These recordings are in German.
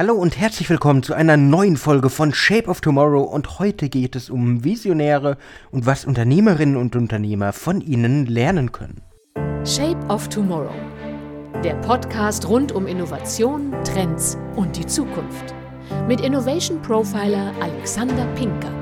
Hallo und herzlich willkommen zu einer neuen Folge von Shape of Tomorrow und heute geht es um Visionäre und was Unternehmerinnen und Unternehmer von ihnen lernen können. Shape of Tomorrow. Der Podcast rund um Innovation, Trends und die Zukunft. Mit Innovation Profiler Alexander Pinker.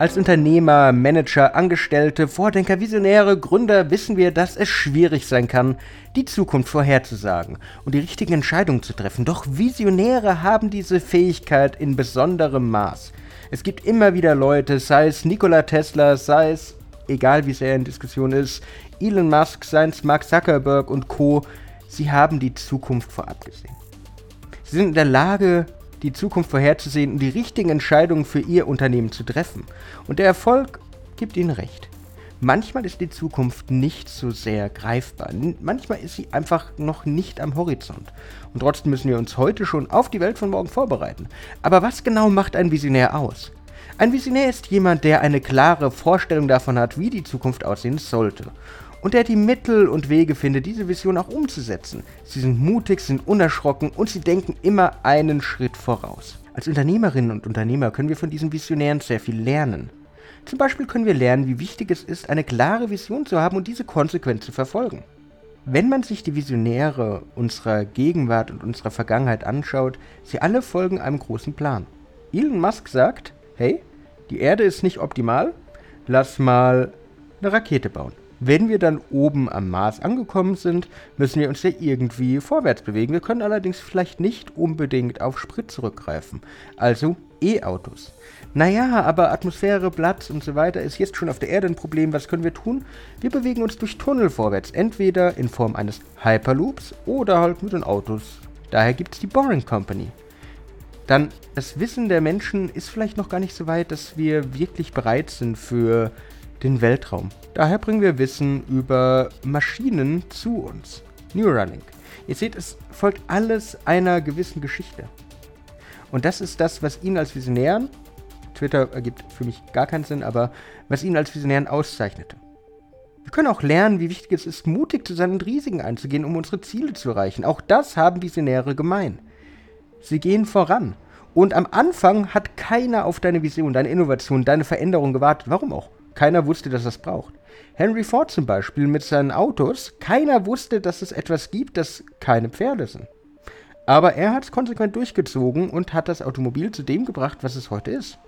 Als Unternehmer, Manager, Angestellte, Vordenker, Visionäre, Gründer wissen wir, dass es schwierig sein kann, die Zukunft vorherzusagen und die richtigen Entscheidungen zu treffen. Doch Visionäre haben diese Fähigkeit in besonderem Maß. Es gibt immer wieder Leute, sei es Nikola Tesla, sei es, egal wie sehr in Diskussion ist, Elon Musk, sei es Mark Zuckerberg und Co., sie haben die Zukunft vorab gesehen. Sie sind in der Lage, die Zukunft vorherzusehen und die richtigen Entscheidungen für ihr Unternehmen zu treffen. Und der Erfolg gibt ihnen recht. Manchmal ist die Zukunft nicht so sehr greifbar. Manchmal ist sie einfach noch nicht am Horizont. Und trotzdem müssen wir uns heute schon auf die Welt von morgen vorbereiten. Aber was genau macht ein Visionär aus? Ein Visionär ist jemand, der eine klare Vorstellung davon hat, wie die Zukunft aussehen sollte und der die Mittel und Wege findet, diese Vision auch umzusetzen. Sie sind mutig, sind unerschrocken und sie denken immer einen Schritt voraus. Als Unternehmerinnen und Unternehmer können wir von diesen Visionären sehr viel lernen. Zum Beispiel können wir lernen, wie wichtig es ist, eine klare Vision zu haben und diese konsequent zu verfolgen. Wenn man sich die Visionäre unserer Gegenwart und unserer Vergangenheit anschaut, sie alle folgen einem großen Plan. Elon Musk sagt, hey, die Erde ist nicht optimal, lass mal eine Rakete bauen. Wenn wir dann oben am Mars angekommen sind, müssen wir uns ja irgendwie vorwärts bewegen. Wir können allerdings vielleicht nicht unbedingt auf Sprit zurückgreifen. Also E-Autos. Naja, aber Atmosphäre, Platz und so weiter ist jetzt schon auf der Erde ein Problem. Was können wir tun? Wir bewegen uns durch Tunnel vorwärts. Entweder in Form eines Hyperloops oder halt mit den Autos. Daher gibt es die Boring Company. Dann, das Wissen der Menschen ist vielleicht noch gar nicht so weit, dass wir wirklich bereit sind für den Weltraum. Daher bringen wir Wissen über Maschinen zu uns. Neuralink. Ihr seht, es folgt alles einer gewissen Geschichte. Und das ist das, was ihn als Visionären, Twitter ergibt für mich gar keinen Sinn, aber was ihn als Visionären auszeichnete. Wir können auch lernen, wie wichtig es ist, mutig zu sein und Risiken einzugehen, um unsere Ziele zu erreichen. Auch das haben Visionäre gemein. Sie gehen voran. Und am Anfang hat keiner auf deine Vision, deine Innovation, deine Veränderung gewartet. Warum auch? Keiner wusste, dass das braucht. Henry Ford zum Beispiel mit seinen Autos, keiner wusste, dass es etwas gibt, das keine Pferde sind. Aber er hat es konsequent durchgezogen und hat das Automobil zu dem gebracht, was es heute ist.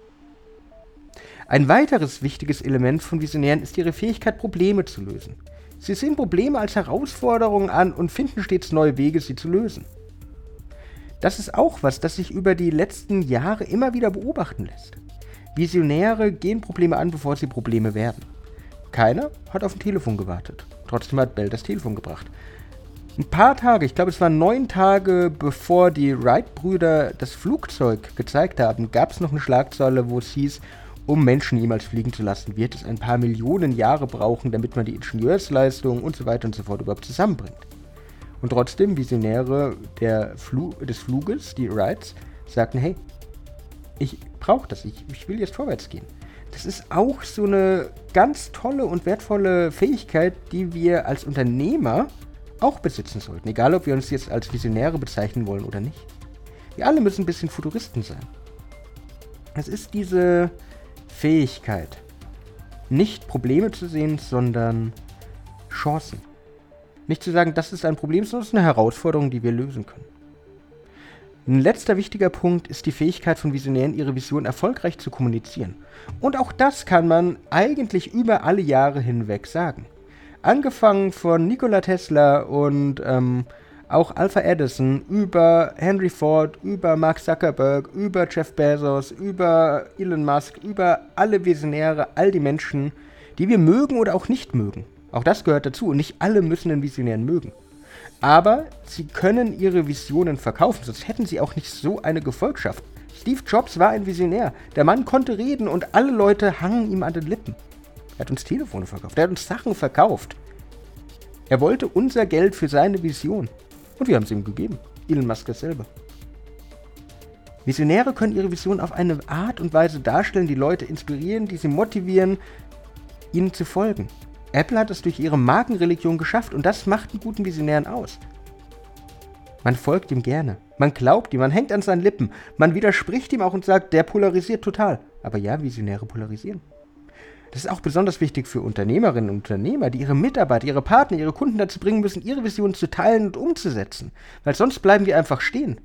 Ein weiteres wichtiges Element von Visionären ist ihre Fähigkeit, Probleme zu lösen. Sie sehen Probleme als Herausforderungen an und finden stets neue Wege, sie zu lösen. Das ist auch was, das sich über die letzten Jahre immer wieder beobachten lässt. Visionäre gehen Probleme an, bevor sie Probleme werden. Keiner hat auf ein Telefon gewartet. Trotzdem hat Bell das Telefon gebracht. Ein paar Tage, ich glaube es waren neun Tage, bevor die Wright-Brüder das Flugzeug gezeigt haben, gab es noch eine Schlagzeile, wo es hieß, um Menschen jemals fliegen zu lassen, wird es ein paar Millionen Jahre brauchen, damit man die Ingenieursleistung und so weiter und so fort überhaupt zusammenbringt. Und trotzdem, Visionäre Flu des Fluges, die Wrights, sagten, hey, ich brauche das, ich, ich will jetzt vorwärts gehen. Das ist auch so eine ganz tolle und wertvolle Fähigkeit, die wir als Unternehmer auch besitzen sollten. Egal, ob wir uns jetzt als Visionäre bezeichnen wollen oder nicht. Wir alle müssen ein bisschen Futuristen sein. Es ist diese Fähigkeit, nicht Probleme zu sehen, sondern Chancen. Nicht zu sagen, das ist ein Problem, sondern es ist eine Herausforderung, die wir lösen können. Ein letzter wichtiger Punkt ist die Fähigkeit von Visionären, ihre Vision erfolgreich zu kommunizieren. Und auch das kann man eigentlich über alle Jahre hinweg sagen. Angefangen von Nikola Tesla und ähm, auch Alpha Edison, über Henry Ford, über Mark Zuckerberg, über Jeff Bezos, über Elon Musk, über alle Visionäre, all die Menschen, die wir mögen oder auch nicht mögen. Auch das gehört dazu und nicht alle müssen den Visionären mögen. Aber sie können ihre Visionen verkaufen, sonst hätten sie auch nicht so eine Gefolgschaft. Steve Jobs war ein Visionär. Der Mann konnte reden und alle Leute hangen ihm an den Lippen. Er hat uns Telefone verkauft, er hat uns Sachen verkauft. Er wollte unser Geld für seine Vision. Und wir haben es ihm gegeben. Elon Musk dasselbe. Visionäre können ihre Vision auf eine Art und Weise darstellen, die Leute inspirieren, die sie motivieren, ihnen zu folgen. Apple hat es durch ihre Markenreligion geschafft und das macht einen guten Visionären aus. Man folgt ihm gerne. Man glaubt ihm, man hängt an seinen Lippen. Man widerspricht ihm auch und sagt, der polarisiert total. Aber ja, Visionäre polarisieren. Das ist auch besonders wichtig für Unternehmerinnen und Unternehmer, die ihre Mitarbeiter, ihre Partner, ihre Kunden dazu bringen müssen, ihre Vision zu teilen und umzusetzen. Weil sonst bleiben wir einfach stehen.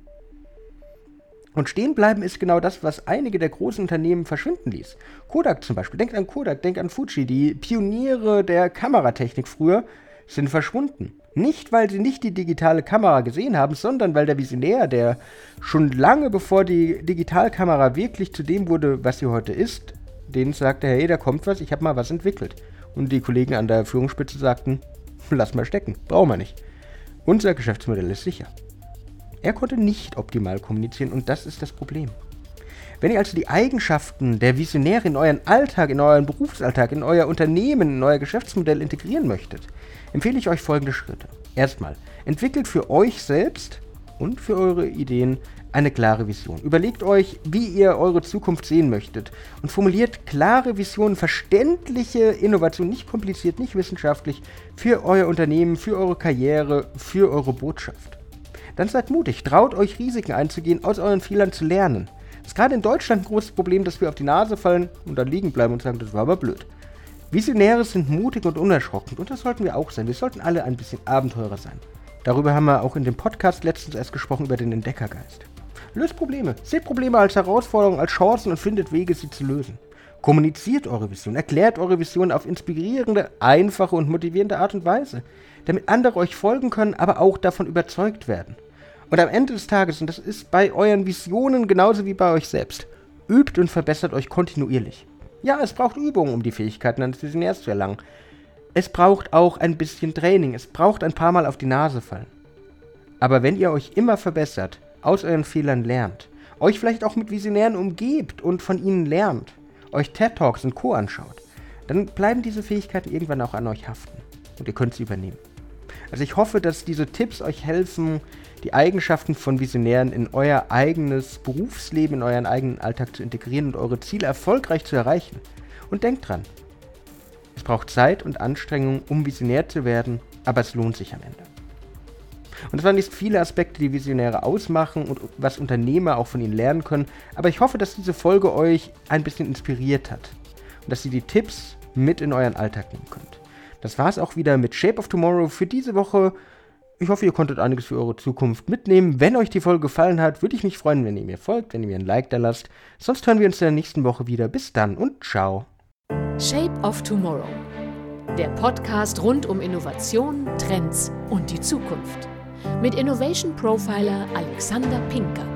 Und stehen bleiben ist genau das, was einige der großen Unternehmen verschwinden ließ. Kodak zum Beispiel. Denkt an Kodak, denkt an Fuji. Die Pioniere der Kameratechnik früher sind verschwunden. Nicht, weil sie nicht die digitale Kamera gesehen haben, sondern weil der Visionär, der schon lange bevor die Digitalkamera wirklich zu dem wurde, was sie heute ist, denen sagte, hey, da kommt was, ich habe mal was entwickelt. Und die Kollegen an der Führungsspitze sagten, lass mal stecken, brauchen wir nicht. Unser Geschäftsmodell ist sicher. Er konnte nicht optimal kommunizieren und das ist das Problem. Wenn ihr also die Eigenschaften der Visionäre in euren Alltag, in euren Berufsalltag, in euer Unternehmen, in euer Geschäftsmodell integrieren möchtet, empfehle ich euch folgende Schritte. Erstmal, entwickelt für euch selbst und für eure Ideen eine klare Vision. Überlegt euch, wie ihr eure Zukunft sehen möchtet und formuliert klare Visionen, verständliche Innovationen, nicht kompliziert, nicht wissenschaftlich, für euer Unternehmen, für eure Karriere, für eure Botschaft. Dann seid mutig, traut euch Risiken einzugehen, aus euren Fehlern zu lernen. Das ist gerade in Deutschland ein großes Problem, dass wir auf die Nase fallen und dann liegen bleiben und sagen, das war aber blöd. Visionäre sind mutig und unerschrocken und das sollten wir auch sein. Wir sollten alle ein bisschen Abenteurer sein. Darüber haben wir auch in dem Podcast letztens erst gesprochen über den Entdeckergeist. Löst Probleme, seht Probleme als Herausforderungen, als Chancen und findet Wege, sie zu lösen. Kommuniziert eure Vision, erklärt eure Vision auf inspirierende, einfache und motivierende Art und Weise, damit andere euch folgen können, aber auch davon überzeugt werden. Und am Ende des Tages, und das ist bei euren Visionen genauso wie bei euch selbst, übt und verbessert euch kontinuierlich. Ja, es braucht Übung, um die Fähigkeiten eines Visionärs zu erlangen. Es braucht auch ein bisschen Training, es braucht ein paar Mal auf die Nase fallen. Aber wenn ihr euch immer verbessert, aus euren Fehlern lernt, euch vielleicht auch mit Visionären umgebt und von ihnen lernt, euch TED Talks und Co. anschaut, dann bleiben diese Fähigkeiten irgendwann auch an euch haften und ihr könnt sie übernehmen. Also ich hoffe, dass diese Tipps euch helfen, die Eigenschaften von Visionären in euer eigenes Berufsleben, in euren eigenen Alltag zu integrieren und eure Ziele erfolgreich zu erreichen. Und denkt dran, es braucht Zeit und Anstrengung, um visionär zu werden, aber es lohnt sich am Ende. Und es waren nicht viele Aspekte, die Visionäre ausmachen und was Unternehmer auch von ihnen lernen können, aber ich hoffe, dass diese Folge euch ein bisschen inspiriert hat und dass ihr die Tipps mit in euren Alltag nehmen könnt. Das war es auch wieder mit Shape of Tomorrow für diese Woche. Ich hoffe, ihr konntet einiges für eure Zukunft mitnehmen. Wenn euch die Folge gefallen hat, würde ich mich freuen, wenn ihr mir folgt, wenn ihr mir ein Like da lasst. Sonst hören wir uns in der nächsten Woche wieder. Bis dann und ciao. Shape of Tomorrow. Der Podcast rund um Innovation, Trends und die Zukunft. Mit Innovation Profiler Alexander Pinker.